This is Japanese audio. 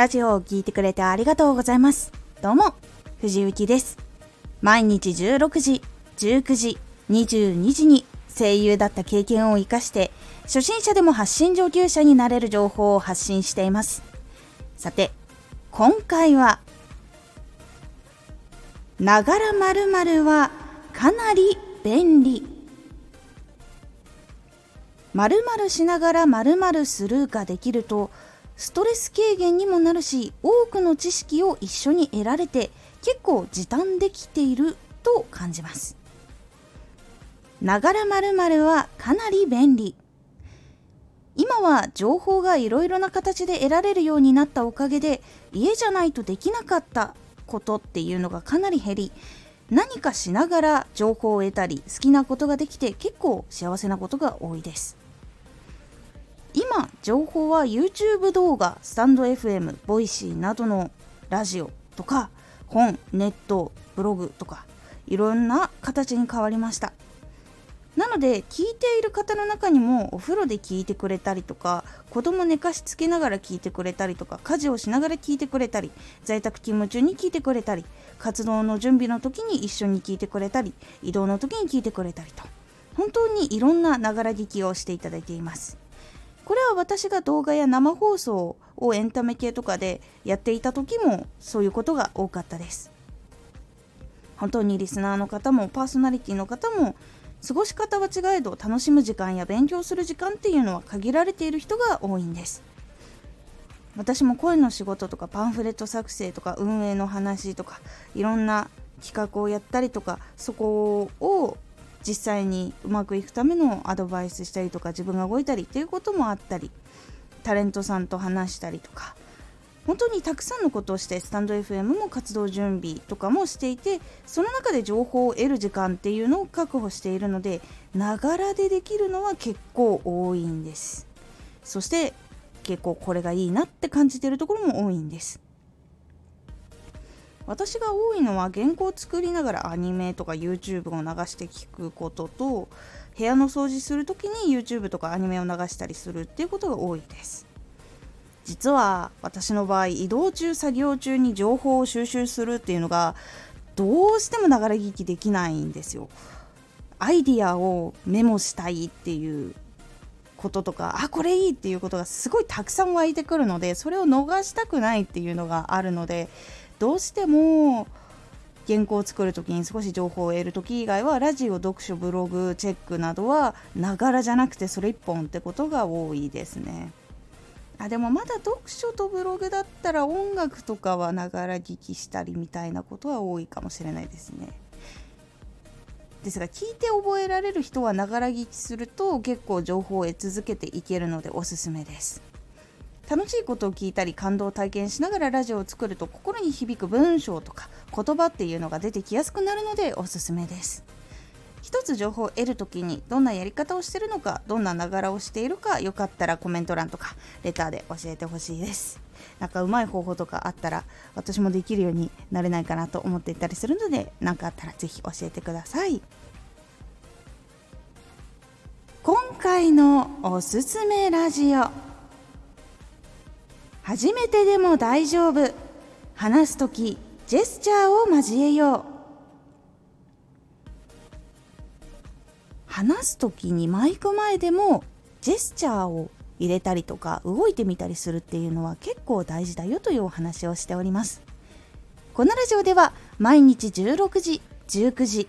ラジオを聴いてくれてありがとうございます。どうも、藤幸です。毎日16時、19時、22時に声優だった経験を活かして、初心者でも発信上級者になれる情報を発信しています。さて、今回は、ながら〇〇はかなり便利。〇〇しながら〇〇するができると、ストレス軽減にもなるし、多くの知識を一緒に得られて、結構時短できていると感じます。ながら〇〇はかなり便利。今は情報がいろいろな形で得られるようになったおかげで家じゃないとできなかったことっていうのがかなり減り何かしながら情報を得たり好きなことができて結構幸せなことが多いです今情報は YouTube 動画スタンド FM ボイシーなどのラジオとか本ネットブログとかいろんな形に変わりました。なので聞いている方の中にもお風呂で聞いてくれたりとか子供寝かしつけながら聞いてくれたりとか家事をしながら聞いてくれたり在宅勤務中に聞いてくれたり活動の準備の時に一緒に聞いてくれたり移動の時に聞いてくれたりと。本当にいろんなながら聞きをしていただいています。これは私が動画や生放送をエンタメ系とかでやっていた時もそういうことが多かったです。本当にリスナーの方もパーソナリティの方も過ごし方は違えど楽しむ時間や勉強する時間っていうのは限られている人が多いんです。私も声の仕事とかパンフレット作成とか運営の話とかいろんな企画をやったりとかそこを実際にうまくいくためのアドバイスしたりとか自分が動いたりっていうこともあったりタレントさんと話したりとか本当にたくさんのことをしてスタンド FM も活動準備とかもしていてその中で情報を得る時間っていうのを確保しているのでながらでできるのは結構多いんです。そして結構これがいいなって感じてるところも多いんです。私が多いのは原稿を作りながらアニメとか YouTube を流して聞くことと部屋の掃除する時に YouTube とかアニメを流したりするっていうことが多いです実は私の場合移動中作業中に情報を収集するっていうのがどうしてもながら聞きできないんですよ。アイディアをメモしたいっていうこととかあこれいいっていうことがすごいたくさん湧いてくるのでそれを逃したくないっていうのがあるのでどうしても原稿を作る時に少し情報を得る時以外はラジオ読書ブログチェックなどはながらじゃなくてそれ1本ってことが多いですね。あでもまだ読書とブログだったら音楽とかはながら聞きしたりみたいなことは多いかもしれないですね。ですが聞いて覚えられる人はながら聞きすると結構情報を得続けていけるのでおすすめです。楽しいことを聞いたり感動を体験しながらラジオを作ると心に響く文章とか言葉っていうのが出てきやすくなるのでおすすめです。一つ情報を得るときにどんなやり方をしているのかどんなながらをしているかよかったらコメント欄とかレターで教えてほしいです。なんかうまい方法とかあったら私もできるようになれないかなと思っていたりするので何かあったらぜひ教えてください。今回のおすすめラジオ。初めてでも大丈夫。話す時ジェスチャーを交えよう。話す時にマイク前でもジェスチャーを入れたりとか動いてみたりするっていうのは結構大事だよというお話をしております。このラジオでは毎日16時19時